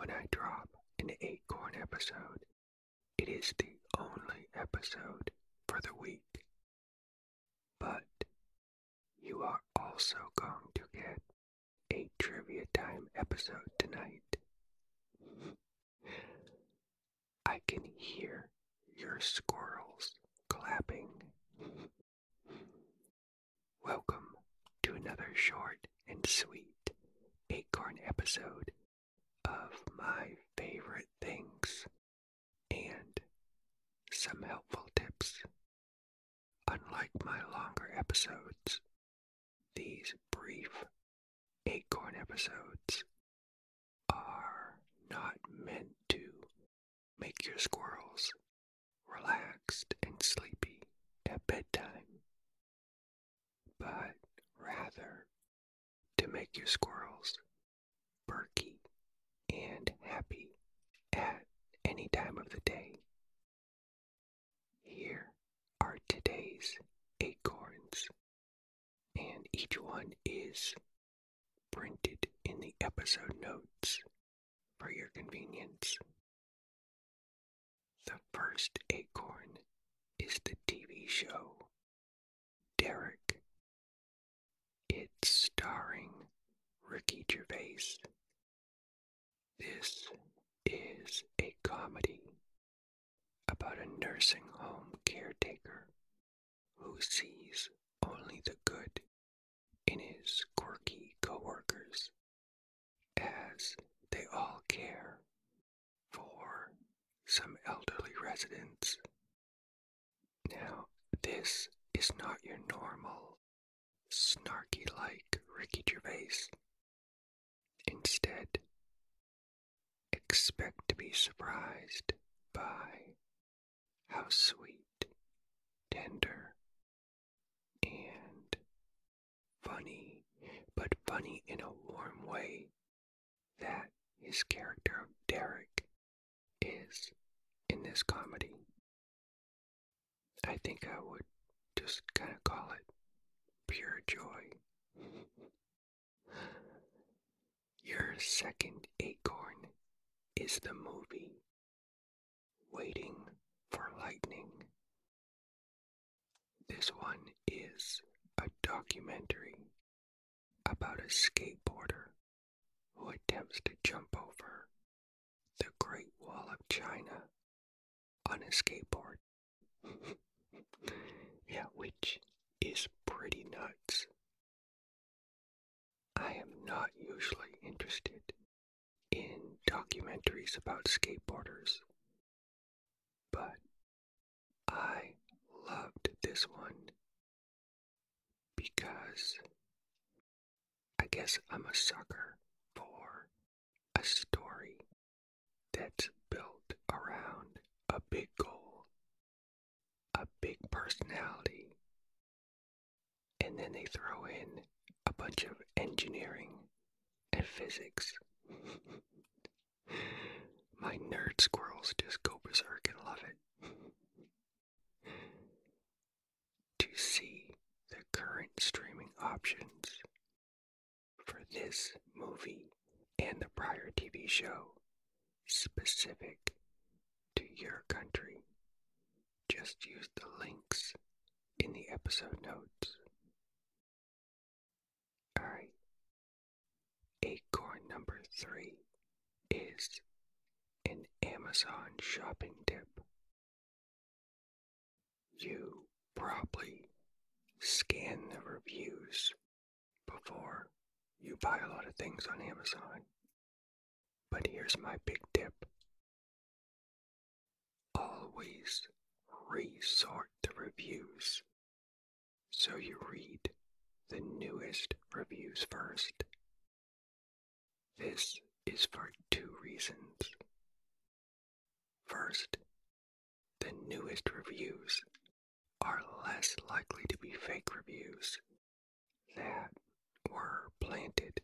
when I drop an Acorn episode. It is the only episode for the week. But you are also going to get a trivia time episode tonight. I can hear your squirrels clapping. Welcome to another short and sweet acorn episode of my favorite things and some helpful tips. Unlike my longer episodes, these brief acorn episodes are not meant to make your squirrels relaxed and sleepy at bedtime, but rather to make your squirrels perky and happy at any time of the day. Here are today's acorns, and each one is printed in the episode notes for your convenience. The first acorn is the TV show Derek. It's starring Ricky Gervais. This is a comedy about a nursing home caretaker who sees only the good in his quirky coworkers as they all care for some elderly residents. Now, this is not your normal, snarky like Ricky Gervais. Instead, expect to be surprised by how sweet, tender, and funny, but funny in a warm way, that his character of Derek is in this comedy. I think I would just kind of call it pure joy. Your second acorn is the movie Waiting for Lightning. This one is a documentary about a skateboarder who attempts to jump over the Great Wall of China on a skateboard. yeah, which is pretty nuts. I am not usually interested in documentaries about skateboarders, but I loved this one because I guess I'm a sucker for a story that's built around a big goal, a big personality, and then they throw in a bunch of engineering and physics. My nerd squirrels just go berserk and love it. to see the current streaming options for this movie and the prior TV show specific to your country, just use the links in the episode notes. Alright. Acorn number three an Amazon shopping tip. You probably scan the reviews before you buy a lot of things on Amazon. But here's my big tip always resort the reviews so you read the newest reviews first. This is for two reasons. First, the newest reviews are less likely to be fake reviews that were planted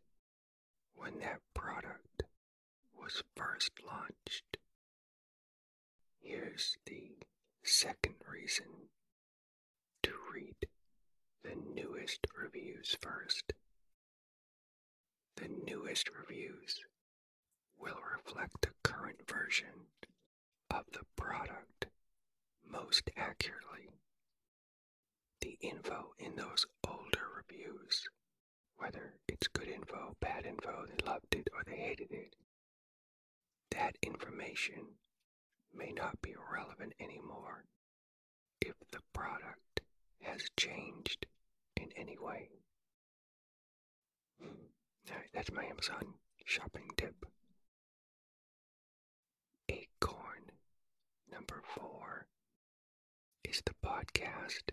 when that product was first launched. Here's the second reason to read the newest reviews first. The newest reviews will reflect the current version of the product most accurately. The info in those older reviews, whether it's good info, bad info, they loved it or they hated it, that information may not be relevant anymore if the product has changed in any way. Hmm. Alright, that's my Amazon shopping tip. Acorn number four is the podcast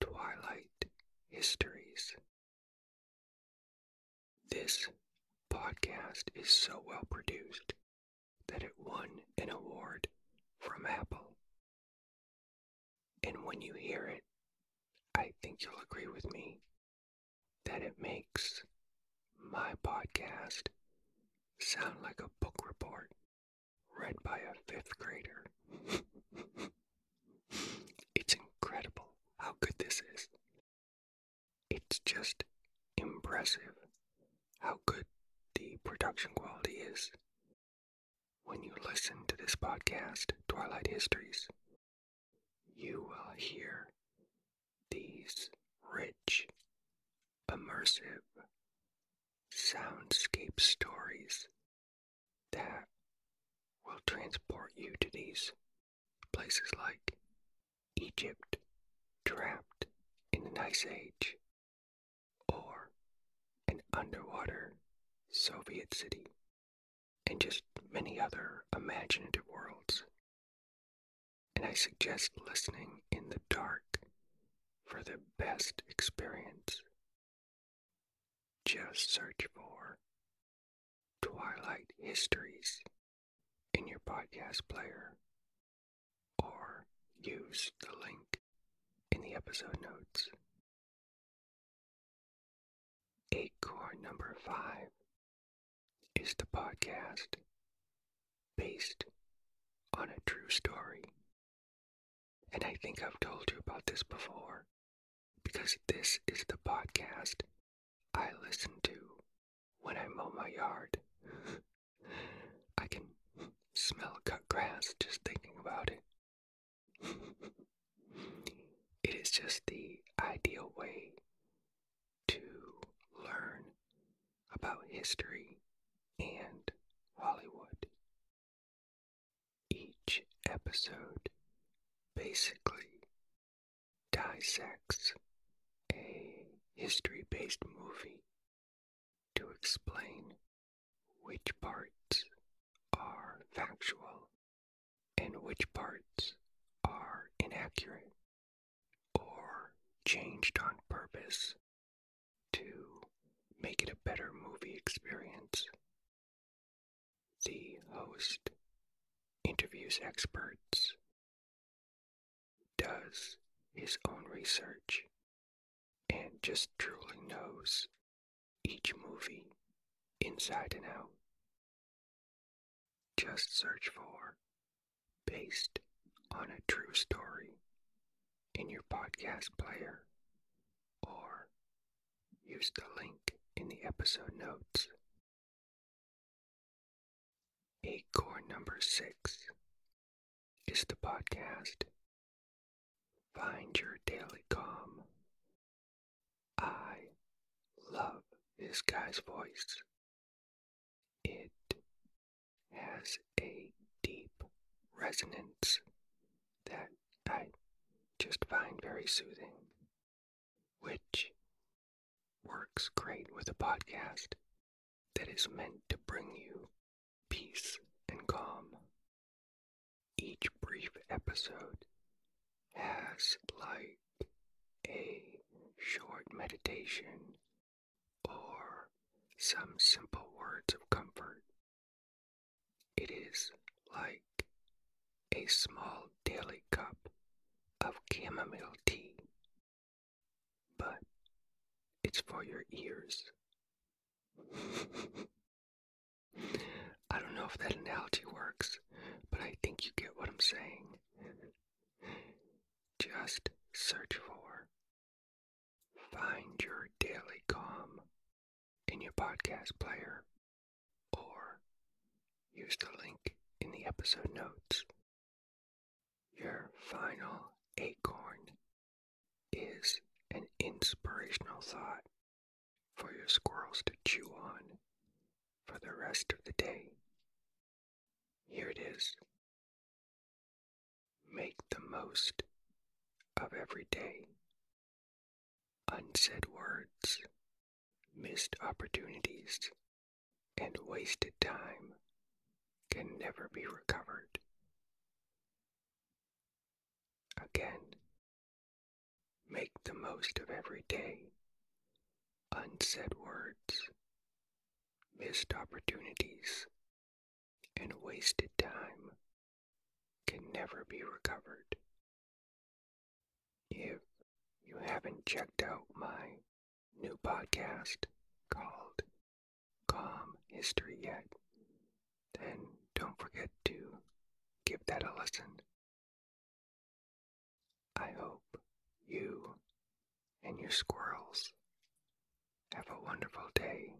Twilight Histories. This podcast is so well produced that it won an award from Apple. And when you hear it, I think you'll agree with me that it makes my podcast sound like a read by a fifth grader. it's incredible how good this is. It's just impressive how good the production quality is. When you listen to this podcast, Twilight Histories, you will hear these rich, immersive soundscape stories that will transport you to these places like Egypt, trapped in the Ice Age, or an underwater Soviet city, and just many other imaginative worlds. And I suggest listening in the dark for the best experience. Just search for Twilight Histories podcast player or use the link in the episode notes. Acorn number five is the podcast based on a true story. And I think I've told you about this before because this is the podcast I listen to when I mow my yard. I can smell cut grass just thinking about it. it is just the ideal way to learn about history and Hollywood. Each episode basically dissects a history based movie to explain which parts factual and which parts are inaccurate or changed on purpose to make it a better movie experience. The host interviews experts, does his own research, and just truly knows each movie inside and out. Just search for based on a true story in your podcast player or use the link in the episode notes. Acorn number six is the podcast Find Your Daily Calm. I love this guy's voice. Has a deep resonance that I just find very soothing, which works great with a podcast that is meant to bring you peace and calm. Each brief episode has like a short meditation or some simple words of comfort. It is like a small daily cup of chamomile tea, but it's for your ears. I don't know if that analogy works, but I think you get what I'm saying. Just search for Find Your Daily Calm in your podcast player use the link in the episode notes. Your final acorn is an inspirational thought for your squirrels to chew on for the rest of the day. Here it is. Make the most of every day. Unsaid words, missed opportunities, and wasted time can never be recovered. Again, make the most of every day. Unsaid words, missed opportunities, and wasted time can never be recovered. If you haven't checked out my new podcast called Calm History yet, don't forget to give that a listen. I hope you and your squirrels have a wonderful day